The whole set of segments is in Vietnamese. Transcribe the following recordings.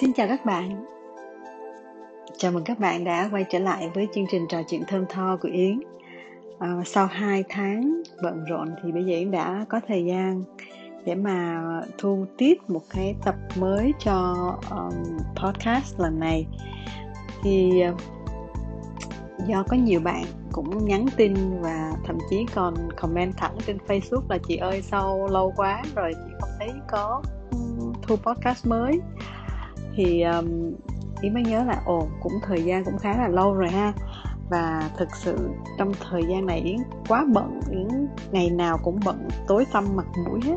Xin chào các bạn. Chào mừng các bạn đã quay trở lại với chương trình trò chuyện thơm tho của Yến. À, Sau 2 tháng bận rộn thì bây giờ Yến đã có thời gian để mà thu tiết một cái tập mới cho um, podcast lần này. Thì uh, do có nhiều bạn cũng nhắn tin và thậm chí còn comment thẳng trên Facebook là chị ơi sau lâu quá rồi chị không thấy có um, thu podcast mới? Thì um, ý mới nhớ là ồ cũng thời gian cũng khá là lâu rồi ha. Và thực sự trong thời gian này yến quá bận yến ngày nào cũng bận tối tăm mặt mũi hết.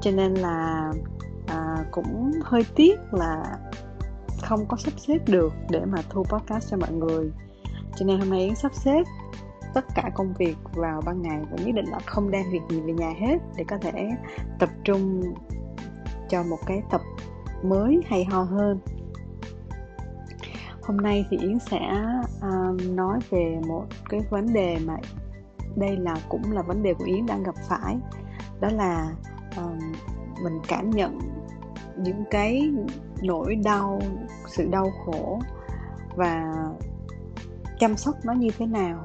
Cho nên là à, cũng hơi tiếc là không có sắp xếp được để mà thu podcast cho mọi người. Cho nên hôm nay yến sắp xếp tất cả công việc vào ban ngày và nhất định là không đem việc gì về nhà hết để có thể tập trung cho một cái tập mới hay ho hơn. Hôm nay thì yến sẽ um, nói về một cái vấn đề mà đây là cũng là vấn đề của yến đang gặp phải. Đó là um, mình cảm nhận những cái nỗi đau sự đau khổ và chăm sóc nó như thế nào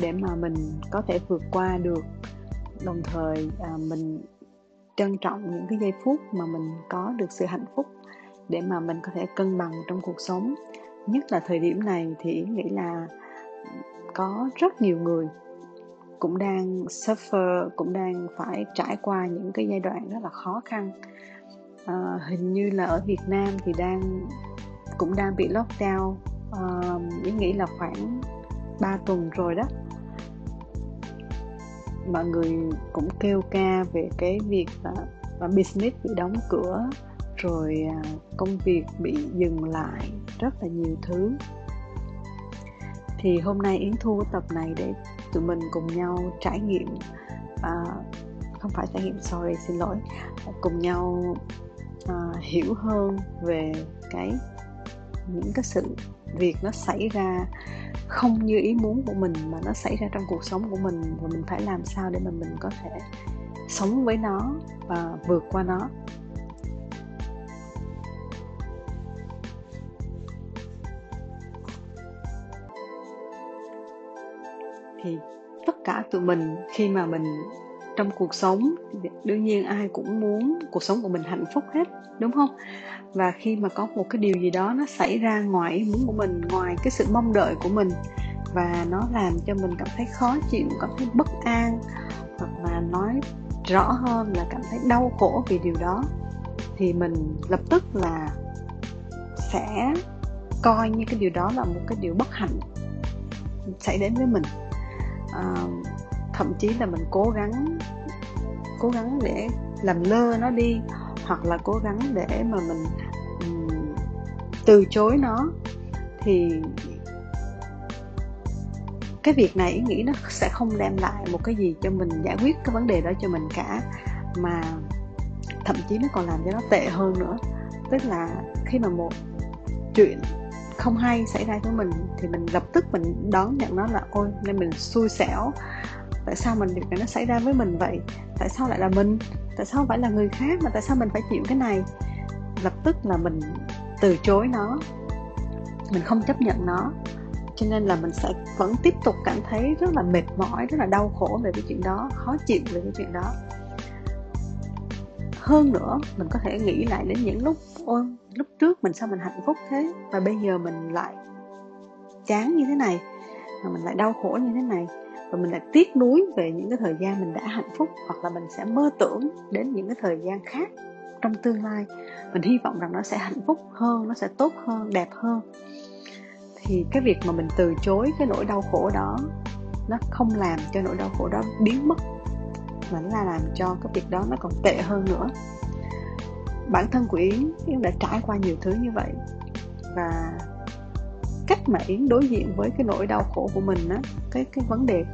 để mà mình có thể vượt qua được. Đồng thời à, mình trân trọng những cái giây phút mà mình có được sự hạnh phúc để mà mình có thể cân bằng trong cuộc sống. Nhất là thời điểm này thì nghĩ là có rất nhiều người cũng đang suffer cũng đang phải trải qua những cái giai đoạn rất là khó khăn. À, hình như là ở Việt Nam thì đang cũng đang bị lockdown à, nghĩ là khoảng 3 tuần rồi đó. Mọi người cũng kêu ca về cái việc là, là business bị đóng cửa rồi à, công việc bị dừng lại rất là nhiều thứ. Thì hôm nay yến thu tập này để tụi mình cùng nhau trải nghiệm à, không phải trải nghiệm sorry xin lỗi cùng nhau à, hiểu hơn về cái những cái sự việc nó xảy ra không như ý muốn của mình mà nó xảy ra trong cuộc sống của mình và mình phải làm sao để mà mình có thể sống với nó và vượt qua nó. Thì tất cả tụi mình khi mà mình trong cuộc sống, đương nhiên ai cũng muốn cuộc sống của mình hạnh phúc hết, đúng không? Và khi mà có một cái điều gì đó nó xảy ra ngoài ý muốn của mình, ngoài cái sự mong đợi của mình, và nó làm cho mình cảm thấy khó chịu, cảm thấy bất an, hoặc là nói rõ hơn là cảm thấy đau khổ vì điều đó, thì mình lập tức là sẽ coi như cái điều đó là một cái điều bất hạnh xảy đến với mình à, thậm chí là mình cố gắng cố gắng để làm lơ nó đi hoặc là cố gắng để mà mình um, từ chối nó. Thì cái việc này ý nghĩ nó sẽ không đem lại một cái gì cho mình giải quyết cái vấn đề đó cho mình cả mà thậm chí nó còn làm cho nó tệ hơn nữa. Tức là khi mà một chuyện không hay xảy ra với mình thì mình lập tức mình đón nhận nó là, ôi, nên mình xui xẻo. Tại sao mình việc này nó xảy ra với mình vậy? Tại sao lại là mình? Tại sao phải là người khác mà tại sao mình phải chịu cái này? Lập tức là mình từ chối nó. Mình không chấp nhận nó. Cho nên là mình sẽ vẫn tiếp tục cảm thấy rất là mệt mỏi, rất là đau khổ về cái chuyện đó, khó chịu về cái chuyện đó. Hơn nữa, mình có thể nghĩ lại đến những lúc, ôi lúc trước mình sao mình hạnh phúc thế, và bây giờ mình lại chán như thế này mà mình lại đau khổ như thế này, và mình lại tiếc nuối về những cái thời gian mình đã hạnh phúc, hoặc là mình sẽ mơ tưởng đến những cái thời gian khác trong tương lai. Mình hy vọng rằng nó sẽ hạnh phúc hơn, nó sẽ tốt hơn, đẹp hơn. Thì cái việc mà mình từ chối cái nỗi đau khổ đó, nó không làm cho nỗi đau khổ đó biến mất, mà nó là làm cho cái việc đó nó còn tệ hơn nữa bản thân của yến yến đã trải qua nhiều thứ như vậy. Và cách mà yến đối diện với cái nỗi đau khổ của mình á, cái cái vấn đề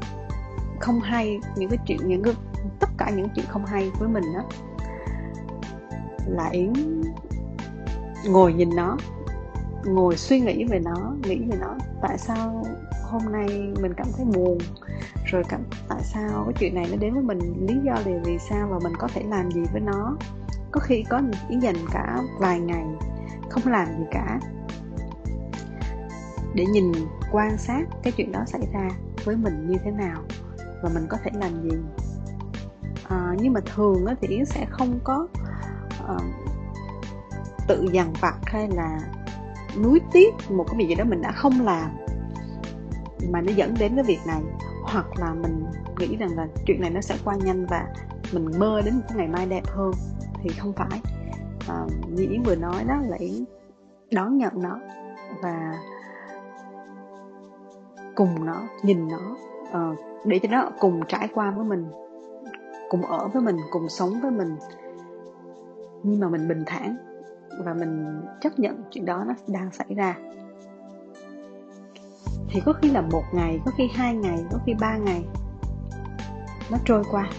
không hay, những cái chuyện, những cái, tất cả những chuyện không hay với mình á, là yến ngồi nhìn nó, ngồi suy nghĩ về nó, nghĩ về nó. Tại sao hôm nay mình cảm thấy buồn, rồi cảm, tại sao cái chuyện này nó đến với mình, lý do là vì sao và mình có thể làm gì với nó? Có khi có yến dành cả vài ngày không làm gì cả. Để nhìn quan sát cái chuyện đó xảy ra với mình như thế nào và mình có thể làm gì. À, nhưng mà thường thì yến sẽ không có uh, tự dằn vặt hay là nuối tiếc một cái việc gì đó mình đã không làm mà nó dẫn đến cái việc này. Hoặc là mình nghĩ rằng là chuyện này nó sẽ qua nhanh và mình mơ đến một cái ngày mai đẹp hơn thì không phải. Ờ, à, như yến vừa nói đó là yến đón nhận nó và cùng nó nhìn nó à, để cho nó cùng trải qua với mình cùng ở với mình cùng sống với mình. Nhưng mà mình bình thản và mình chấp nhận chuyện đó nó đang xảy ra. Thì có khi là một ngày có khi hai ngày có khi ba ngày nó trôi qua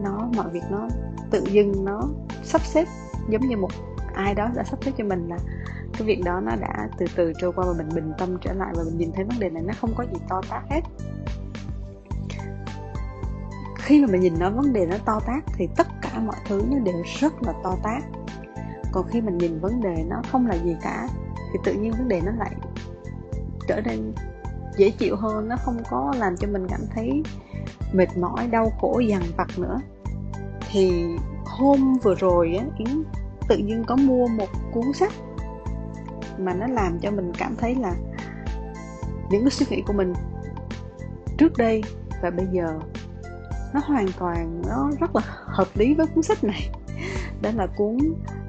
nó, mọi việc nó tự dưng nó sắp xếp giống như một ai đó đã sắp xếp cho mình là cái việc đó nó đã từ từ trôi qua và mình bình tâm trở lại và mình nhìn thấy vấn đề này nó không có gì to tát hết. Khi mà mình nhìn nó, vấn đề nó to tát thì tất cả mọi thứ nó đều rất là to tát. Còn khi mình nhìn vấn đề nó không là gì cả, thì tự nhiên vấn đề nó lại trở nên dễ chịu hơn, nó không có làm cho mình cảm thấy mệt mỏi, đau khổ dằn vặt nữa. Thì hôm vừa rồi á, yến tự nhiên có mua một cuốn sách mà nó làm cho mình cảm thấy là những cái suy nghĩ của mình trước đây và bây giờ nó hoàn toàn, nó rất là hợp lý với cuốn sách này. Đó là cuốn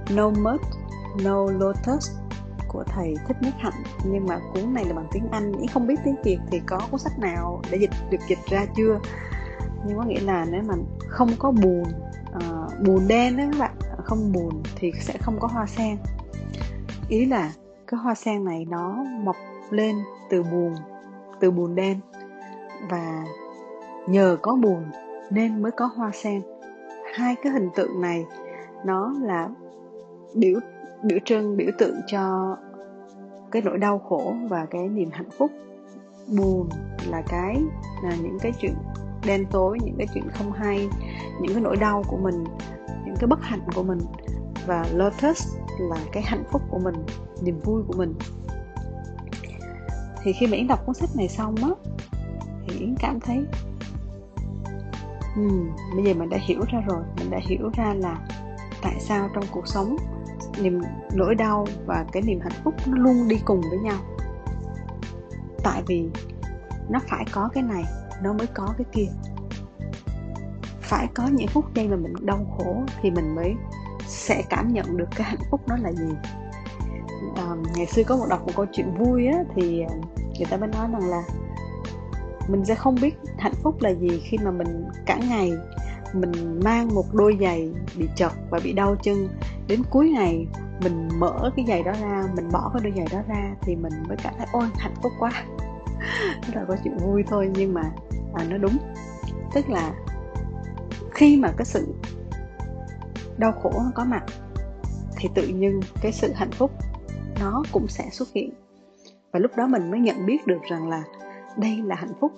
No Mud, No Lotus của thầy Thích Nhất Hạnh. Nhưng mà cuốn này là bằng tiếng Anh ý không biết tiếng Việt thì có cuốn sách nào để dịch, được dịch ra chưa? Nhưng có nghĩa là nếu mà không có buồn uh, ờ, buồn đen đó các bạn không buồn thì sẽ không có hoa sen. Ý là cái hoa sen này nó mọc lên từ buồn từ buồn đen. Và nhờ có buồn nên mới có hoa sen. Hai cái hình tượng này nó là biểu biểu trưng biểu tượng cho cái nỗi đau khổ và cái niềm hạnh phúc. Buồn là cái là những cái chuyện đen tối những cái chuyện không hay những cái nỗi đau của mình những cái bất hạnh của mình. Và lotus là cái hạnh phúc của mình niềm vui của mình. Thì khi mà yến đọc cuốn sách này xong á thì yến cảm thấy um, bây giờ mình đã hiểu ra rồi. Mình đã hiểu ra là tại sao trong cuộc sống niềm nỗi đau và cái niềm hạnh phúc nó luôn đi cùng với nhau. Tại vì nó phải có cái này nó mới có cái kia. Phải có những phút giây mà mình đau khổ thì mình mới sẽ cảm nhận được cái hạnh phúc đó là gì. À, ngày xưa có một đọc một câu chuyện vui á thì à, người ta mới nói rằng là mình sẽ không biết hạnh phúc là gì khi mà mình cả ngày mình mang một đôi giày bị chật và bị đau chân. Đến cuối ngày mình mở cái giày đó ra mình bỏ cái đôi giày đó ra thì mình mới cảm thấy ôi hạnh phúc quá. Đó là có chuyện vui thôi nhưng mà và nó đúng. Tức là khi mà cái sự đau khổ có mặt thì tự nhiên cái sự hạnh phúc nó cũng sẽ xuất hiện. Và lúc đó mình mới nhận biết được rằng là đây là hạnh phúc.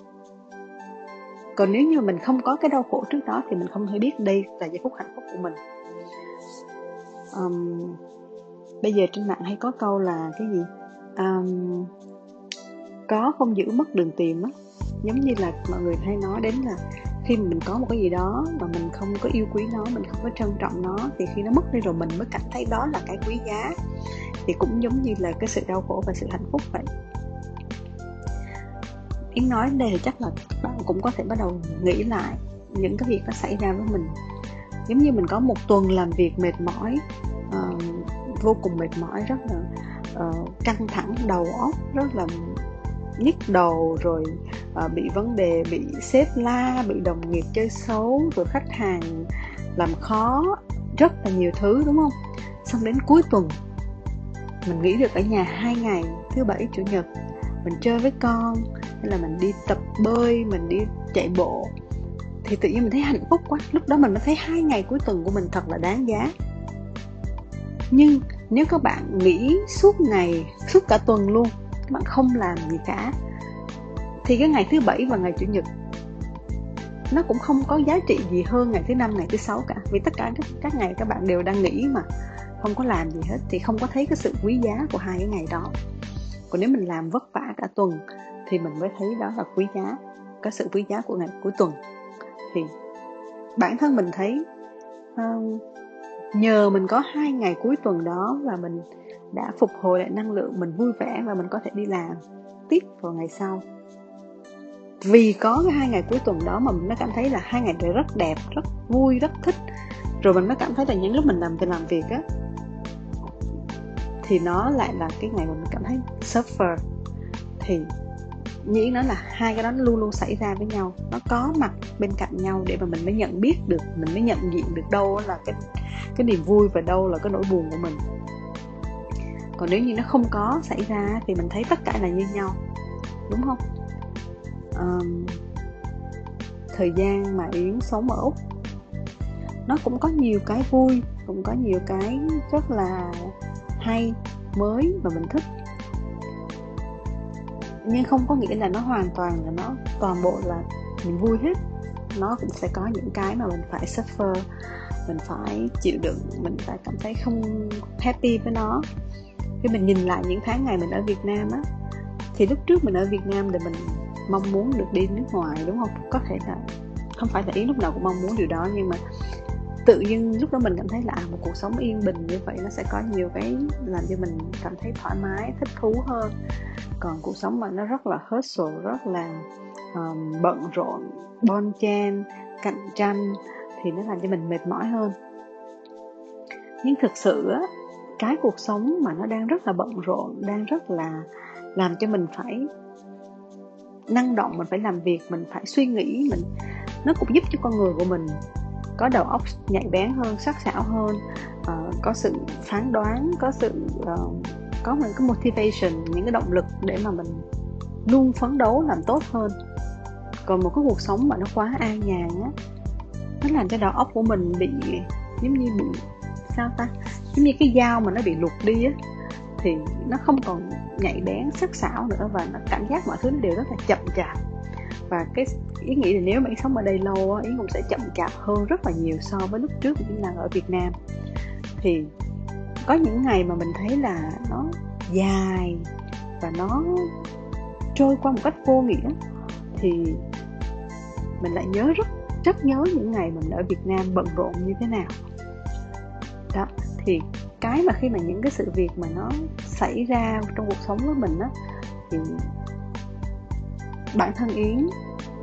Còn nếu như mình không có cái đau khổ trước đó thì mình không thể biết đây là giây phút hạnh phúc của mình. Um, bây giờ trên mạng hay có câu là cái gì? Um, có không giữ mất đường tìm á giống như là mọi người hay nói đến là khi mình có một cái gì đó mà mình không có yêu quý nó mình không có trân trọng nó thì khi nó mất đi rồi mình mới cảm thấy đó là cái quý giá. Thì cũng giống như là cái sự đau khổ và sự hạnh phúc vậy. Yến nói đến đây thì chắc là bạn cũng có thể bắt đầu nghĩ lại những cái việc nó xảy ra với mình. Giống như mình có một tuần làm việc mệt mỏi uh, vô cùng mệt mỏi rất là uh, căng thẳng đầu óc rất là nhức đầu rồi uh, bị vấn đề bị sếp la bị đồng nghiệp chơi xấu rồi khách hàng làm khó rất là nhiều thứ đúng không? Xong đến cuối tuần mình nghỉ được ở nhà hai ngày thứ bảy chủ nhật. Mình chơi với con hay là mình đi tập bơi mình đi chạy bộ. Thì tự nhiên mình thấy hạnh phúc quá. Lúc đó mình mới thấy hai ngày cuối tuần của mình thật là đáng giá. Nhưng nếu các bạn nghỉ suốt ngày suốt cả tuần luôn bạn không làm gì cả. Thì cái ngày thứ bảy và ngày chủ nhật nó cũng không có giá trị gì hơn ngày thứ năm ngày thứ sáu cả. Vì tất cả các, các ngày các bạn đều đang nghỉ mà không có làm gì hết thì không có thấy cái sự quý giá của hai cái ngày đó. Còn nếu mình làm vất vả cả tuần thì mình mới thấy đó là quý giá cái sự quý giá của ngày cuối tuần. Thì bản thân mình thấy uh, nhờ mình có hai ngày cuối tuần đó và mình đã phục hồi lại năng lượng mình vui vẻ và mình có thể đi làm tiếp vào ngày sau. Vì có cái hai ngày cuối tuần đó mà mình mới cảm thấy là hai ngày đấy rất đẹp, rất vui, rất thích. Rồi mình mới cảm thấy là những lúc mình làm thì làm việc á, thì nó lại là cái ngày mà mình cảm thấy suffer. Thì nghĩ nó là hai cái đó nó luôn luôn xảy ra với nhau. Nó có mặt bên cạnh nhau để mà mình mới nhận biết được, mình mới nhận diện được đâu là cái cái niềm vui và đâu là cái nỗi buồn của mình còn nếu như nó không có xảy ra thì mình thấy tất cả là như nhau. Đúng không? Um, thời gian mà yến sống ở úc nó cũng có nhiều cái vui cũng có nhiều cái rất là hay mới và mình thích. Nhưng không có nghĩa là nó hoàn toàn là nó toàn bộ là mình vui hết. Nó cũng sẽ có những cái mà mình phải suffer mình phải chịu đựng mình phải cảm thấy không happy với nó khi mình nhìn lại những tháng ngày mình ở Việt Nam á thì lúc trước mình ở Việt Nam thì mình mong muốn được đi nước ngoài đúng không? Có thể là không phải là ý lúc nào cũng mong muốn điều đó nhưng mà tự nhiên lúc đó mình cảm thấy là à, một cuộc sống yên bình như vậy nó sẽ có nhiều cái làm cho mình cảm thấy thoải mái thích thú hơn. Còn cuộc sống mà nó rất là hustle rất là um, bận rộn bon chen cạnh tranh thì nó làm cho mình mệt mỏi hơn. Nhưng thực sự á cái cuộc sống mà nó đang rất là bận rộn đang rất là làm cho mình phải năng động mình phải làm việc mình phải suy nghĩ mình nó cũng giúp cho con người của mình có đầu óc nhạy bén hơn sắc sảo hơn uh, có sự phán đoán có sự uh, có những cái motivation những cái động lực để mà mình luôn phấn đấu làm tốt hơn. Còn một cái cuộc sống mà nó quá an nhàn á nó làm cho đầu óc của mình bị giống như bị sao ta? Giống như cái dao mà nó bị lục đi á, thì nó không còn nhạy bén, sắc sảo nữa và nó cảm giác mọi thứ nó đều rất là chậm chạp. Và cái ý nghĩ là nếu mà Yến sống ở đây lâu á Yến cũng sẽ chậm chạp hơn rất là nhiều so với lúc trước Yến đang ở Việt Nam. Thì có những ngày mà mình thấy là nó dài và nó trôi qua một cách vô nghĩa, thì mình lại nhớ rất rất nhớ những ngày mình ở Việt Nam bận rộn như thế nào đó thì cái mà khi mà những cái sự việc mà nó xảy ra trong cuộc sống của mình á thì bản thân yến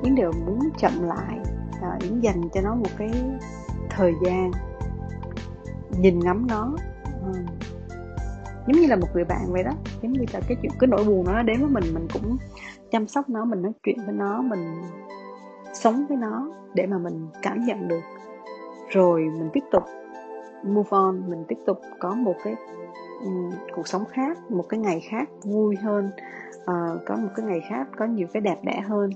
yến đều muốn chậm lại và yến dành cho nó một cái thời gian nhìn ngắm nó. À, giống như là một người bạn vậy đó giống như là cái chuyện cái nỗi buồn nó đến với mình mình cũng chăm sóc nó mình nói chuyện với nó mình sống với nó để mà mình cảm nhận được. Rồi mình tiếp tục move on mình tiếp tục có một cái um, cuộc sống khác một cái ngày khác vui hơn uh, có một cái ngày khác có nhiều cái đẹp đẽ hơn.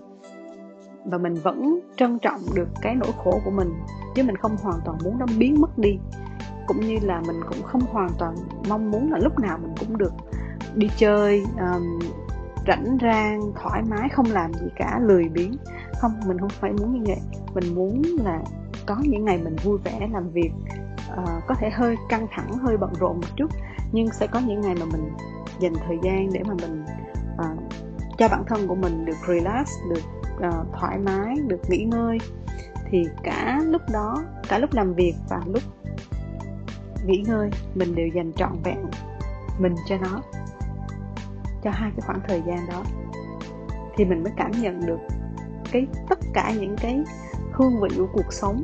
Và mình vẫn trân trọng được cái nỗi khổ của mình chứ mình không hoàn toàn muốn nó biến mất đi. Cũng như là mình cũng không hoàn toàn mong muốn là lúc nào mình cũng được đi chơi um, rảnh rang thoải mái không làm gì cả lười biếng. Không mình không phải muốn như vậy. Mình muốn là có những ngày mình vui vẻ làm việc uh, có thể hơi căng thẳng hơi bận rộn một chút nhưng sẽ có những ngày mà mình dành thời gian để mà mình uh, cho bản thân của mình được relax được uh, thoải mái được nghỉ ngơi. Thì cả lúc đó cả lúc làm việc và lúc nghỉ ngơi mình đều dành trọn vẹn mình cho nó cho hai cái khoảng thời gian đó. Thì mình mới cảm nhận được cái tất cả những cái hương vị của cuộc sống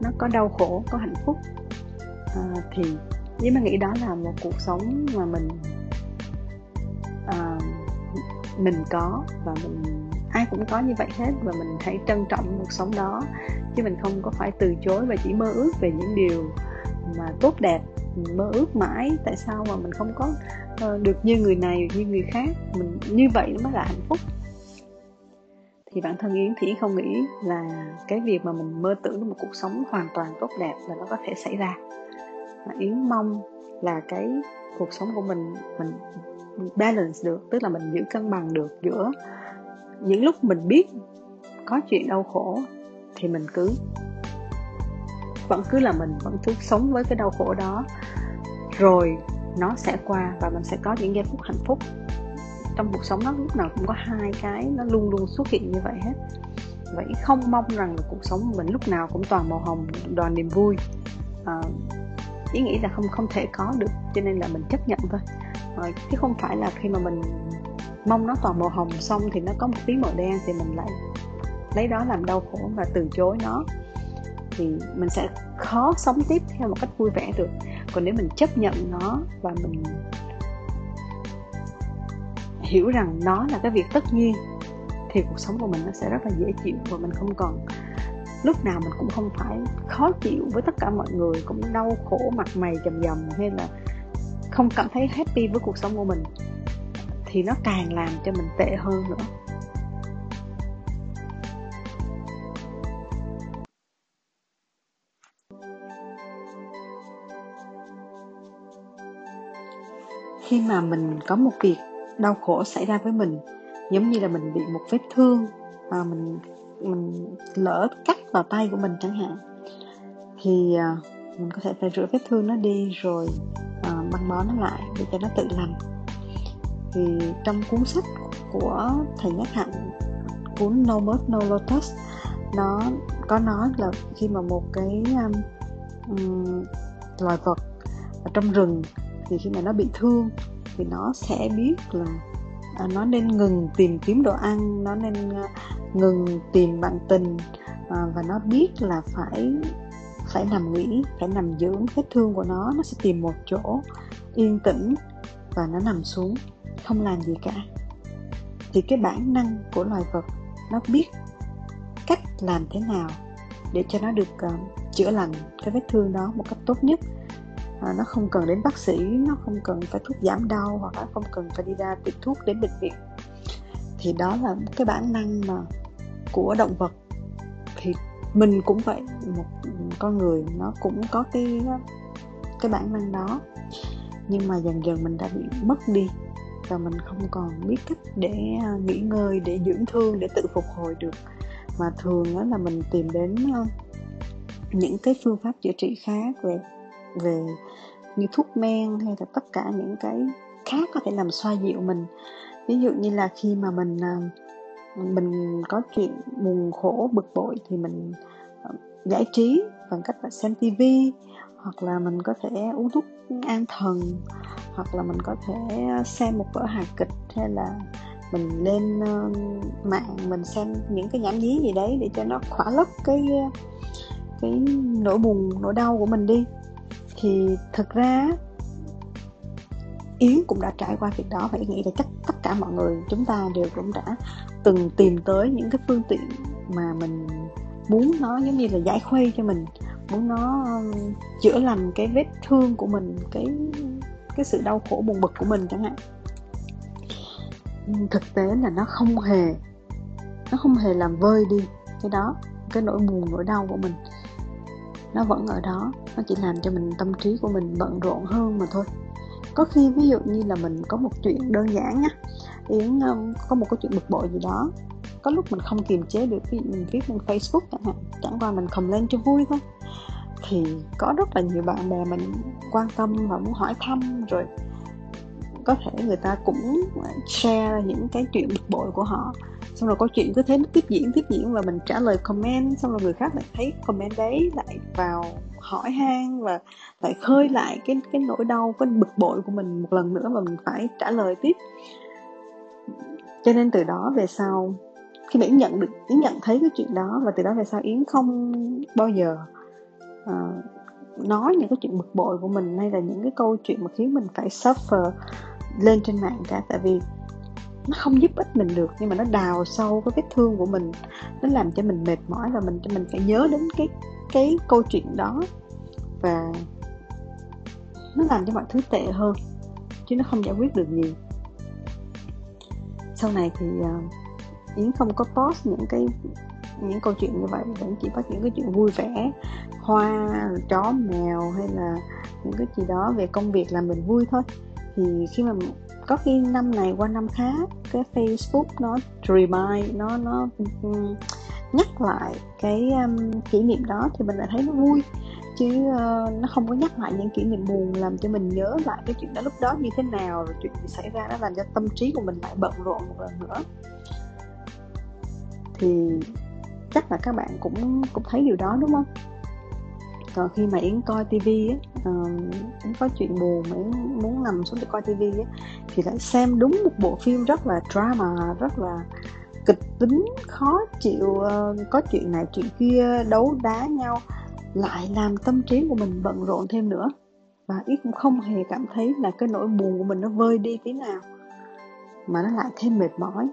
nó có đau khổ có hạnh phúc. À, thì với mình nghĩ đó là một cuộc sống mà mình à, mình có và mình ai cũng có như vậy hết và mình hãy trân trọng cuộc sống đó chứ mình không có phải từ chối và chỉ mơ ước về những điều mà tốt đẹp mình mơ ước mãi. Tại sao mà mình không có uh, được như người này như người khác? Mình như vậy nó mới là hạnh phúc thì bản thân yến thì yến không nghĩ là cái việc mà mình mơ tưởng một cuộc sống hoàn toàn tốt đẹp là nó có thể xảy ra. Mà yến mong là cái cuộc sống của mình mình balance được, tức là mình giữ cân bằng được giữa những lúc mình biết có chuyện đau khổ thì mình cứ, vẫn cứ là mình vẫn cứ sống với cái đau khổ đó. Rồi nó sẽ qua và mình sẽ có những giây phút hạnh phúc trong cuộc sống nó lúc nào cũng có hai cái nó luôn luôn xuất hiện như vậy hết. Vậy không mong rằng là cuộc sống của mình lúc nào cũng toàn màu hồng đoàn niềm vui. À, ý nghĩ là không không thể có được cho nên là mình chấp nhận thôi. À, chứ không phải là khi mà mình mong nó toàn màu hồng xong thì nó có một tí màu đen thì mình lại lấy đó làm đau khổ và từ chối nó. Thì mình sẽ khó sống tiếp theo một cách vui vẻ được. Còn nếu mình chấp nhận nó và mình hiểu rằng nó là cái việc tất nhiên, thì cuộc sống của mình nó sẽ rất là dễ chịu và mình không còn, lúc nào mình cũng không phải khó chịu với tất cả mọi người, cũng đau khổ, mặt mày dầm dầm hay là không cảm thấy happy với cuộc sống của mình, thì nó càng làm cho mình tệ hơn nữa. Khi mà mình có một việc đau khổ xảy ra với mình. Giống như là mình bị một vết thương à, mình mình lỡ cắt vào tay của mình chẳng hạn. Thì à, mình có thể phải rửa vết thương nó đi rồi à, băng bó nó lại để cho nó tự lành. Thì trong cuốn sách của thầy Nhất hạnh cuốn No Mud No Lotus nó có nói là khi mà một cái um, loài vật ở trong rừng thì khi mà nó bị thương thì nó sẽ biết là à, nó nên ngừng tìm kiếm đồ ăn nó nên à, ngừng tìm bạn tình à, và nó biết là phải phải nằm nghỉ phải nằm dưỡng vết thương của nó. Nó sẽ tìm một chỗ yên tĩnh và nó nằm xuống không làm gì cả. Thì cái bản năng của loài vật nó biết cách làm thế nào để cho nó được uh, chữa lành cái vết thương đó một cách tốt nhất à, nó không cần đến bác sĩ nó không cần phải thuốc giảm đau hoặc là không cần phải đi ra tiệm thuốc đến bệnh viện. Thì đó là cái bản năng mà của động vật. Thì mình cũng vậy một con người nó cũng có cái cái bản năng đó. Nhưng mà dần dần mình đã bị mất đi và mình không còn biết cách để à, nghỉ ngơi để dưỡng thương để tự phục hồi được. Mà thường đó là mình tìm đến à, những cái phương pháp chữa trị khác về về như thuốc men hay là tất cả những cái khác có thể làm xoa dịu mình. Ví dụ như là khi mà mình à, mình có chuyện buồn khổ, bực bội thì mình ờ, giải trí bằng cách là xem tivi hoặc là mình có thể uống thuốc an thần, hoặc là mình có thể xem một vở hài kịch hay là mình lên ờ, mạng mình xem những cái nhảm nhí gì đấy để cho nó khỏa lấp cái ờ, cái nỗi buồn, nỗi đau của mình đi thì thực ra Yến cũng đã trải qua việc đó và nghĩ là chắc tất cả mọi người chúng ta đều cũng đã từng tìm tới những cái phương tiện mà mình muốn nó giống như là giải khuây cho mình, muốn nó chữa lành cái vết thương của mình, cái cái sự đau khổ buồn bực của mình chẳng hạn. Thực tế là nó không hề, nó không hề làm vơi đi cái đó, cái nỗi buồn, nỗi đau của mình. Nó vẫn ở đó nó chỉ làm cho mình tâm trí của mình bận rộn hơn mà thôi. Có khi ví dụ như là mình có một chuyện đơn giản nhá yến um, có một cái chuyện bực bội gì đó có lúc mình không kiềm chế được ví dụ mình viết lên facebook chẳng hạn chẳng qua mình không lên cho vui thôi. Thì có rất là nhiều bạn bè mình quan tâm và muốn hỏi thăm rồi có thể người ta cũng share những cái chuyện bực bội của họ. Xong rồi câu chuyện cứ thế tiếp diễn tiếp diễn và mình trả lời comment xong rồi người khác lại thấy comment đấy lại vào hỏi han và lại khơi lại cái cái nỗi đau cái bực bội của mình một lần nữa và mình phải trả lời tiếp. Cho nên từ đó về sau khi mà yến nhận được yến nhận thấy cái chuyện đó và từ đó về sau yến không bao giờ uh, nói những cái chuyện bực bội của mình hay là những cái câu chuyện mà khiến mình phải suffer lên trên mạng cả. Tại vì nó không giúp ích mình được nhưng mà nó đào sâu cái vết thương của mình nó làm cho mình mệt mỏi và mình cho mình phải nhớ đến cái cái câu chuyện đó và nó làm cho mọi thứ tệ hơn chứ nó không giải quyết được gì sau này thì uh, yến không có post những cái những câu chuyện như vậy vẫn chỉ post những cái chuyện vui vẻ hoa chó mèo hay là những cái gì đó về công việc làm mình vui thôi. Thì khi mà có khi năm này qua năm khác cái Facebook nó remind nó nó ừ, nhắc lại cái um, kỷ niệm đó thì mình lại thấy nó vui. Chứ uh, nó không có nhắc lại những kỷ niệm buồn làm cho mình nhớ lại cái chuyện đó lúc đó như thế nào rồi chuyện gì xảy ra nó làm cho tâm trí của mình lại bận rộn một lần nữa. Thì chắc là các bạn cũng cũng thấy điều đó đúng không? Còn khi mà yến coi tivi á uh, yến có chuyện buồn mà yến muốn nằm xuống để coi tivi á thì lại xem đúng một bộ phim rất là drama rất là kịch tính, khó chịu ờ, có chuyện này chuyện kia, đấu đá nhau, lại làm tâm trí của mình bận rộn thêm nữa. Và ít cũng không hề cảm thấy là cái nỗi buồn của mình nó vơi đi tí nào, mà nó lại thêm mệt mỏi.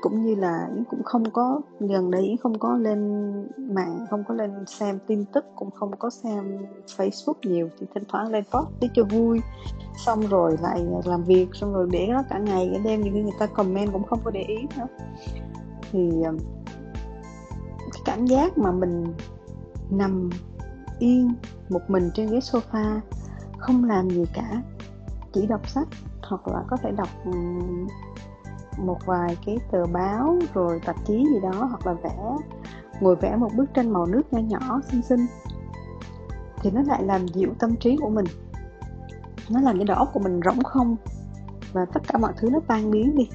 Cũng như là Yến cũng không có, gần đây Yến không có lên mạng, không có lên xem tin tức, cũng không có xem Facebook nhiều thì thỉnh thoảng lên post để cho vui. Xong rồi lại làm việc, xong rồi để nó cả ngày, cả đêm như người ta comment cũng không có để ý nữa. Thì ờ, cái cảm giác mà mình nằm yên một mình trên ghế sofa, không làm gì cả, chỉ đọc sách hoặc là có thể đọc một vài cái tờ báo rồi tạp chí gì đó hoặc là vẽ ngồi vẽ một bức tranh màu nước nhỏ nhỏ xinh xinh thì nó lại làm dịu tâm trí của mình. Nó làm cho đầu óc của mình rỗng không và tất cả mọi thứ nó tan biến đi.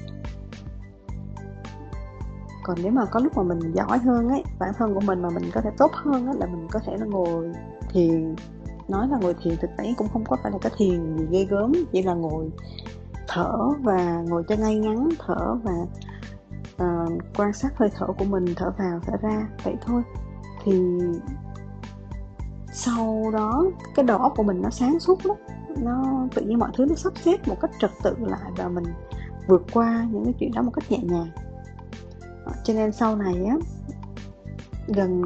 Còn nếu mà có lúc mà mình giỏi hơn ấy bản thân của mình mà mình có thể tốt hơn ấy, là mình có thể là ngồi thiền. Nói là ngồi thiền thực tế cũng không có phải là cái thiền gì ghê gớm chỉ là ngồi thở và ngồi cho ngay ngắn thở và uh, quan sát hơi thở của mình thở vào thở ra vậy thôi. Thì sau đó cái đầu óc của mình nó sáng suốt lắm. Nó tự nhiên mọi thứ nó sắp xếp một cách trật tự lại và mình vượt qua những cái chuyện đó một cách nhẹ nhàng. Ờ, cho nên sau này á gần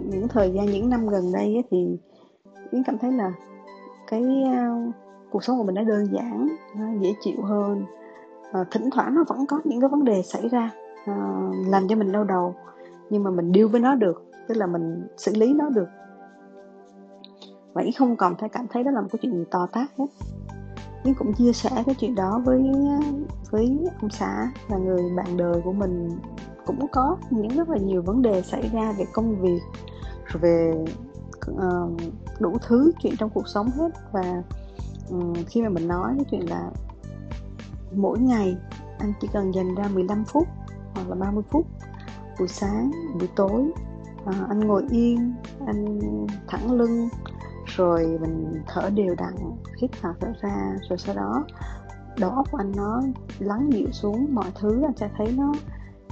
những thời gian những năm gần đây á, thì yến cảm thấy là cái uh, cuộc sống của mình nó đơn giản nó dễ chịu hơn. À, thỉnh thoảng nó vẫn có những cái vấn đề xảy ra à, làm cho mình đau đầu nhưng mà mình điêu với nó được tức là mình xử lý nó được. Vậy không còn phải cảm thấy đó là một cái chuyện gì to tát hết. Nhưng cũng chia sẻ cái chuyện đó với với ông xã là người bạn đời của mình. Cũng có những rất là nhiều vấn đề xảy ra về công việc về uh, đủ thứ chuyện trong cuộc sống hết. Và Ừ, khi mà mình nói cái chuyện là mỗi ngày anh chỉ cần dành ra 15 phút hoặc là 30 phút buổi sáng buổi tối à, anh ngồi yên anh thẳng lưng rồi mình thở đều đặn hít vào thở ra rồi sau đó đầu óc của anh nó lắng dịu xuống mọi thứ anh sẽ thấy nó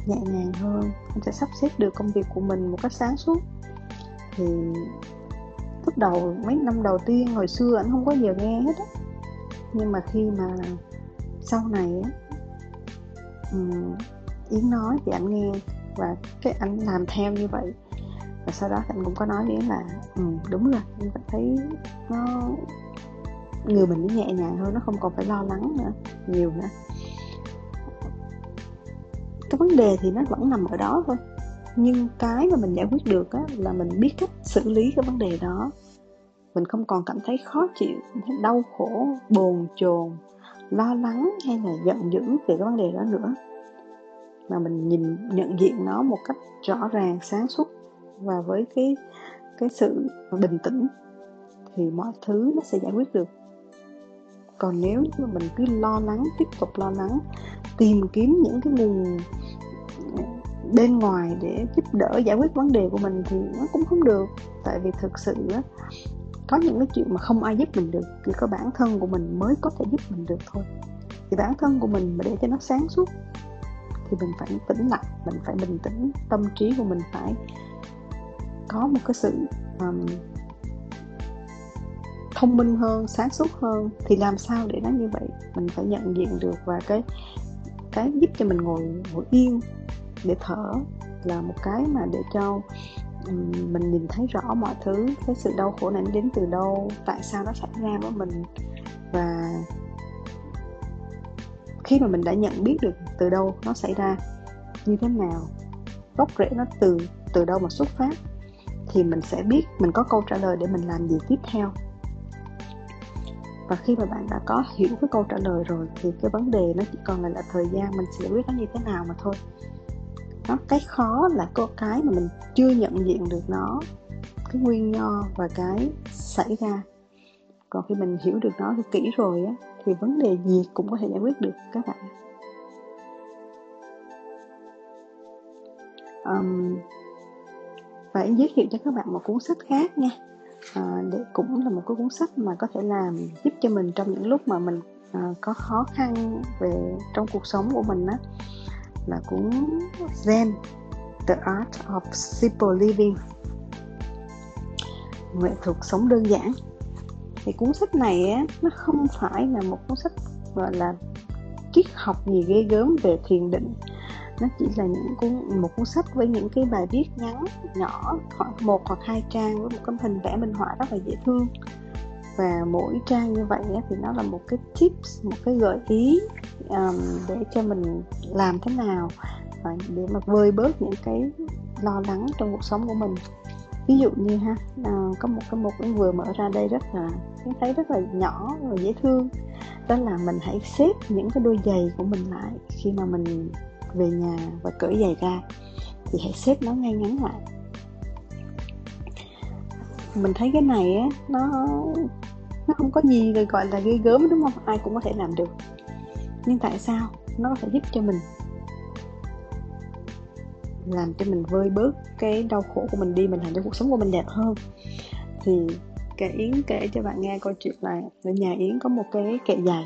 nhẹ nhàng hơn anh sẽ sắp xếp được công việc của mình một cách sáng suốt. Thì lúc đầu mấy năm đầu tiên hồi xưa anh không có giờ nghe hết á. Nhưng mà khi mà sau này á um, yến nói thì anh nghe và cái anh làm theo như vậy. Và sau đó anh cũng có nói yến là ừ, đúng rồi anh cảm thấy nó người mình nó nhẹ nhàng hơn nó không còn phải lo lắng nữa nhiều nữa. Cái vấn đề thì nó vẫn nằm ở đó thôi nhưng cái mà mình giải quyết được á, là mình biết cách xử lý cái vấn đề đó. Mình không còn cảm thấy khó chịu thấy đau khổ bồn chồn lo lắng hay là giận dữ về cái vấn đề đó nữa. Mà mình nhìn nhận diện nó một cách rõ ràng sáng suốt và với cái cái sự bình tĩnh thì mọi thứ nó sẽ giải quyết được. Còn nếu mà mình cứ lo lắng tiếp tục lo lắng tìm kiếm những cái nguồn bên ngoài để giúp đỡ giải quyết vấn đề của mình thì nó cũng không được. Tại vì thực sự có những cái chuyện mà không ai giúp mình được chỉ có bản thân của mình mới có thể giúp mình được thôi. Thì bản thân của mình mà để cho nó sáng suốt thì mình phải tĩnh lặng mình phải bình tĩnh tâm trí của mình phải có một cái sự um, thông minh hơn sáng suốt hơn. Thì làm sao để nó như vậy? Mình phải nhận diện được và cái cái giúp cho mình ngồi ngồi yên để thở là một cái mà để cho mình nhìn thấy rõ mọi thứ. Cái sự đau khổ này đến từ đâu? Tại sao nó xảy ra với mình? Và khi mà mình đã nhận biết được từ đâu nó xảy ra như thế nào gốc rễ nó từ từ đâu mà xuất phát thì mình sẽ biết mình có câu trả lời để mình làm gì tiếp theo. Và khi mà bạn đã có hiểu cái câu trả lời rồi thì cái vấn đề nó chỉ còn là, là thời gian mình sẽ giải quyết nó như thế nào mà thôi nó cái khó là có cái mà mình chưa nhận diện được nó cái nguyên nho và cái xảy ra. Còn khi mình hiểu được nó thì kỹ rồi á thì vấn đề gì cũng có thể giải quyết được các bạn. Um, và em giới thiệu cho các bạn một cuốn sách khác nha. À, để cũng là một cái cuốn sách mà có thể làm giúp cho mình trong những lúc mà mình à, có khó khăn về trong cuộc sống của mình á là cuốn Zen, The Art of Simple Living. Nghệ thuật sống đơn giản. Thì cuốn sách này á, nó không phải là một cuốn sách, gọi là, triết học gì ghê gớm về thiền định. Nó chỉ là những cuốn, một cuốn sách với những cái bài viết ngắn, nhỏ, khoảng một hoặc hai trang với một cái hình vẽ minh họa rất là dễ thương và mỗi trang như vậy thì nó là một cái tips một cái gợi ý um, để cho mình làm thế nào ờ, để mà vơi bớt những cái lo lắng trong cuộc sống của mình. Ví dụ như ha à, có một cái mục cũng vừa mở ra đây rất là em thấy rất là nhỏ và dễ thương. Đó là mình hãy xếp những cái đôi giày của mình lại khi mà mình về nhà và cởi giày ra thì hãy xếp nó ngay ngắn lại. Mình thấy cái này á nó nó không có gì gọi là ghê gớm đúng không? Ai cũng có thể làm được. Nhưng tại sao nó có thể giúp cho mình? Làm cho mình vơi bớt cái đau khổ của mình đi mình làm cho cuộc sống của mình đẹp hơn. Thì kể yến kể cho bạn nghe câu chuyện là ở nhà yến có một cái kệ giày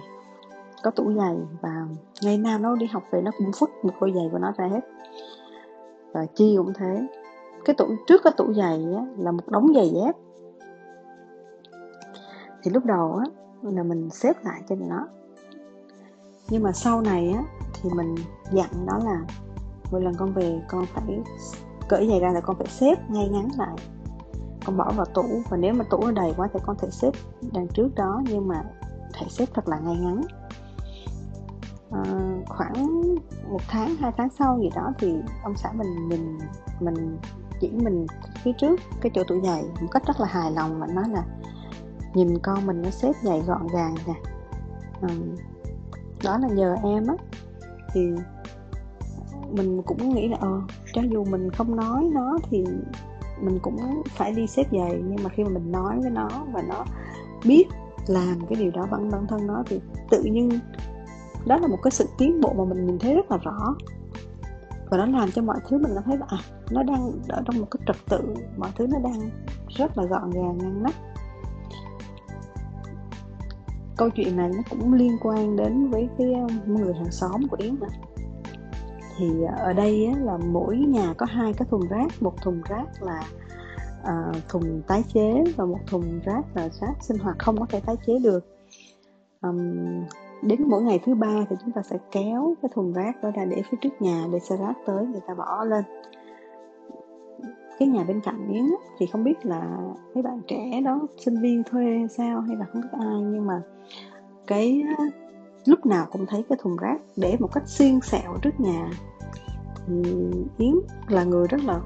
có tủ giày và ngày nào nó đi học về nó cũng phút một đôi giày của nó ra hết. Và chi cũng thế. Cái tủ trước cái tủ giày á, là một đống giày dép thì lúc đầu á là mình xếp lại cho nó. Nhưng mà sau này á thì mình dặn đó là mỗi lần con về con phải cởi giày ra là con phải xếp ngay ngắn lại. Con bỏ vào tủ và nếu mà tủ nó đầy quá thì con thể xếp đằng trước đó nhưng mà phải xếp thật là ngay ngắn. À, khoảng một tháng hai tháng sau gì đó thì ông xã mình mình mình chỉ mình phía trước cái chỗ tủ giày một cách rất là hài lòng và nói là nhìn con mình nó xếp giày gọn gàng nè. À, đó là nhờ em á. Thì mình cũng nghĩ là ờ cho dù mình không nói nó thì mình cũng phải đi xếp giày nhưng mà khi mà mình nói với nó và nó biết làm cái điều đó bằng bản thân nó thì tự nhiên đó là một cái sự tiến bộ mà mình nhìn thấy rất là rõ. Và nó làm cho mọi thứ mình cảm thấy là à, nó đang ở trong một cái trật tự. Mọi thứ nó đang rất là gọn gàng ngăn nắp câu chuyện này nó cũng liên quan đến với cái ờ, người hàng xóm của yến mà thì ờ, ở đây á, là mỗi nhà có hai cái thùng rác một thùng rác là à, thùng tái chế và một thùng rác là rác sinh hoạt không có thể tái chế được. Um, đến mỗi ngày thứ ba thì chúng ta sẽ kéo cái thùng rác đó ra để phía trước nhà để xe rác tới người ta bỏ lên cái nhà bên cạnh miếng thì không biết là mấy bạn trẻ đó sinh viên thuê sao hay là không biết ai nhưng mà cái lúc nào cũng thấy cái thùng rác để một cách xiên xẹo trước nhà. Thì yến là người rất là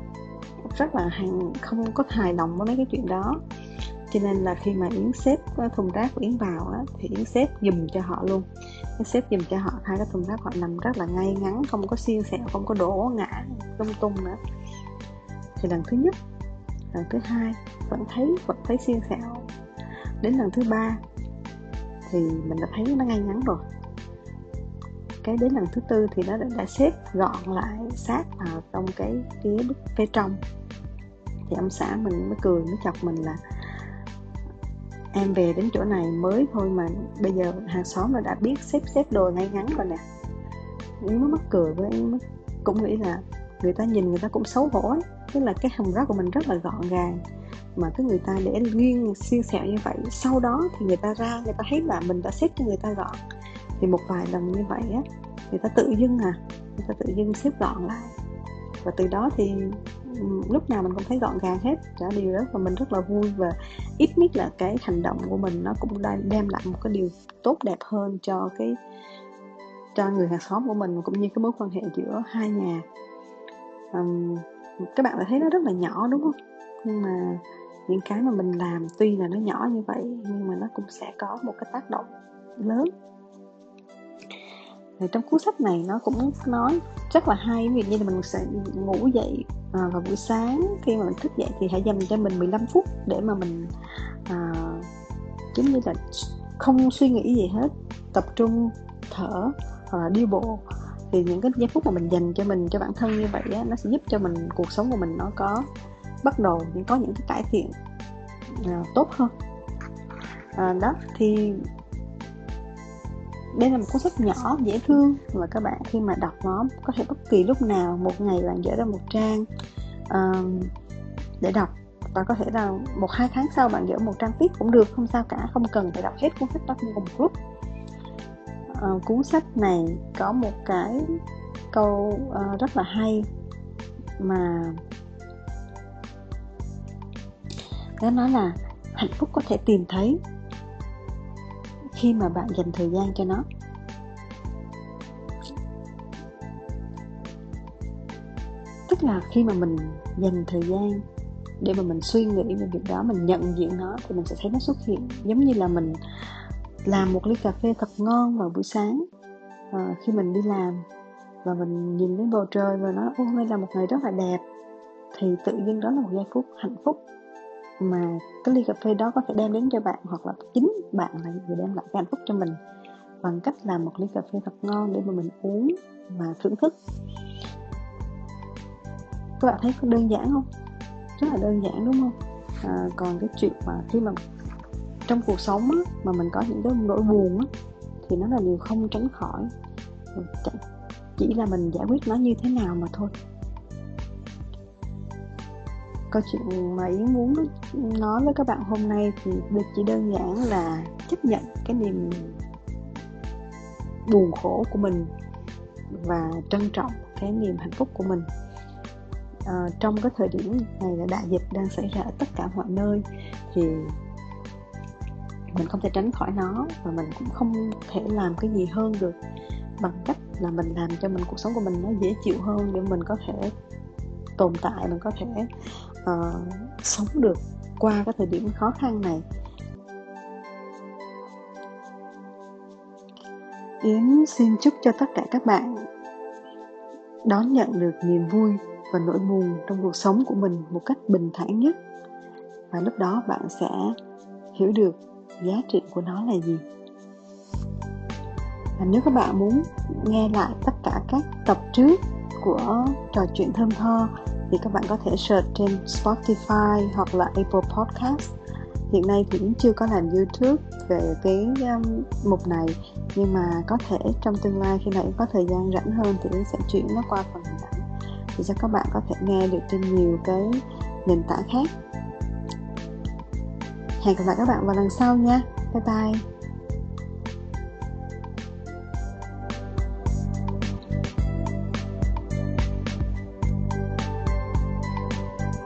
rất là hàng không có hài lòng với mấy cái chuyện đó. Cho nên là khi mà yến xếp thùng rác của yến vào á, thì yến xếp dùm cho họ luôn. Yến xếp dùm cho họ hai cái thùng rác họ nằm rất là ngay ngắn không có xiên xẹo không có đổ ngã lung tung nữa thì lần thứ nhất lần thứ hai vẫn thấy vẫn thấy xiên xẹo đến lần thứ ba thì mình đã thấy nó ngay ngắn rồi. Cái đến lần thứ tư thì nó đã, đã xếp gọn lại sát vào trong cái phía phía trong. Thì ông xã mình mới cười mới chọc mình là em về đến chỗ này mới thôi mà bây giờ hàng xóm nó đã biết xếp xếp đồ ngay ngắn rồi nè. Yến mới mắc cười với em cũng nghĩ là người ta nhìn người ta cũng xấu hổ ấy tức là cái hầm rác của mình rất là gọn gàng. Mà cái người ta để nghiêng xiên xẹo như vậy sau đó thì người ta ra người ta thấy là mình đã xếp cho người ta gọn. Thì một vài lần như vậy á người ta tự dưng à người ta tự dưng xếp gọn lại. Và từ đó thì lúc nào mình cũng thấy gọn gàng hết. Cả điều đó và mình rất là vui và ít nhất là cái hành động của mình nó cũng đang đem lại một cái điều tốt đẹp hơn cho cái cho người hàng xóm của mình cũng như cái mối quan hệ giữa hai nhà. Um, các bạn thấy nó rất là nhỏ đúng không? Nhưng mà những cái mà mình làm tuy là nó nhỏ như vậy nhưng mà nó cũng sẽ có một cái tác động lớn. Thì trong cuốn sách này nó cũng nói rất là hay ví dụ như là mình sẽ ngủ dậy à, vào buổi sáng khi mà mình thức dậy thì hãy dành cho mình 15 phút để mà mình à, giống như là không suy nghĩ gì hết tập trung thở hoặc là đi bộ thì những cái giây phút mà mình dành cho mình cho bản thân như vậy á, nó sẽ giúp cho mình cuộc sống của mình nó có bắt đầu có những cái cải thiện à, tốt hơn. À, đó thì đây là một cuốn sách nhỏ dễ thương. Và các bạn khi mà đọc nó có thể bất kỳ lúc nào một ngày bạn dở ra một trang uh, để đọc. Và có thể là một hai tháng sau bạn dở một trang tiếp cũng được không sao cả không cần phải đọc hết cuốn sách đó cùng một lúc uh, cuốn sách này có một cái câu uh, rất là hay mà nó nói là hạnh phúc có thể tìm thấy khi mà bạn dành thời gian cho nó. Tức là khi mà mình dành thời gian để mà mình suy nghĩ về việc đó mình nhận diện nó thì mình sẽ thấy nó xuất hiện. Giống như là mình làm một ly cà phê thật ngon vào buổi sáng. À, khi mình đi làm và mình nhìn đến bầu trời và nói ô hôm nay là một ngày rất là đẹp thì tự nhiên đó là một giây phút hạnh phúc mà cái ly cà phê đó có thể đem đến cho bạn hoặc là chính bạn là người đem lại cái hạnh phúc cho mình bằng cách làm một ly cà phê thật ngon để mà mình uống và thưởng thức. Các bạn thấy có đơn giản không? Rất là đơn giản đúng không? À, còn cái chuyện mà khi mà trong cuộc sống á, mà mình có những cái nỗi buồn á, thì nó là điều không tránh khỏi. Chỉ là mình giải quyết nó như thế nào mà thôi. Câu chuyện mà yến muốn nói với các bạn hôm nay thì được chỉ đơn giản là chấp nhận cái niềm buồn khổ của mình và trân trọng cái niềm hạnh phúc của mình. À, trong cái thời điểm này là đại dịch đang xảy ra ở tất cả mọi nơi thì mình không thể tránh khỏi nó và mình cũng không thể làm cái gì hơn được. Bằng cách là mình làm cho mình cuộc sống của mình nó dễ chịu hơn để mình có thể tồn tại mình có thể uh, sống được qua cái thời điểm khó khăn này. Yến xin chúc cho tất cả các bạn đón nhận được niềm vui và nỗi buồn trong cuộc sống của mình một cách bình thản nhất. Và lúc đó bạn sẽ hiểu được giá trị của nó là gì? Và nếu các bạn muốn nghe lại tất cả các tập trước của trò chuyện thơm tho thì các bạn có thể search trên Spotify hoặc là Apple Podcast. Hiện nay thì cũng chưa có làm YouTube về cái um, mục này nhưng mà có thể trong tương lai khi nào có thời gian rảnh hơn thì cũng sẽ chuyển nó qua phần hình ảnh để cho các bạn có thể nghe được trên nhiều cái nền tảng khác hẹn gặp lại các bạn vào lần sau nha. Bye bye.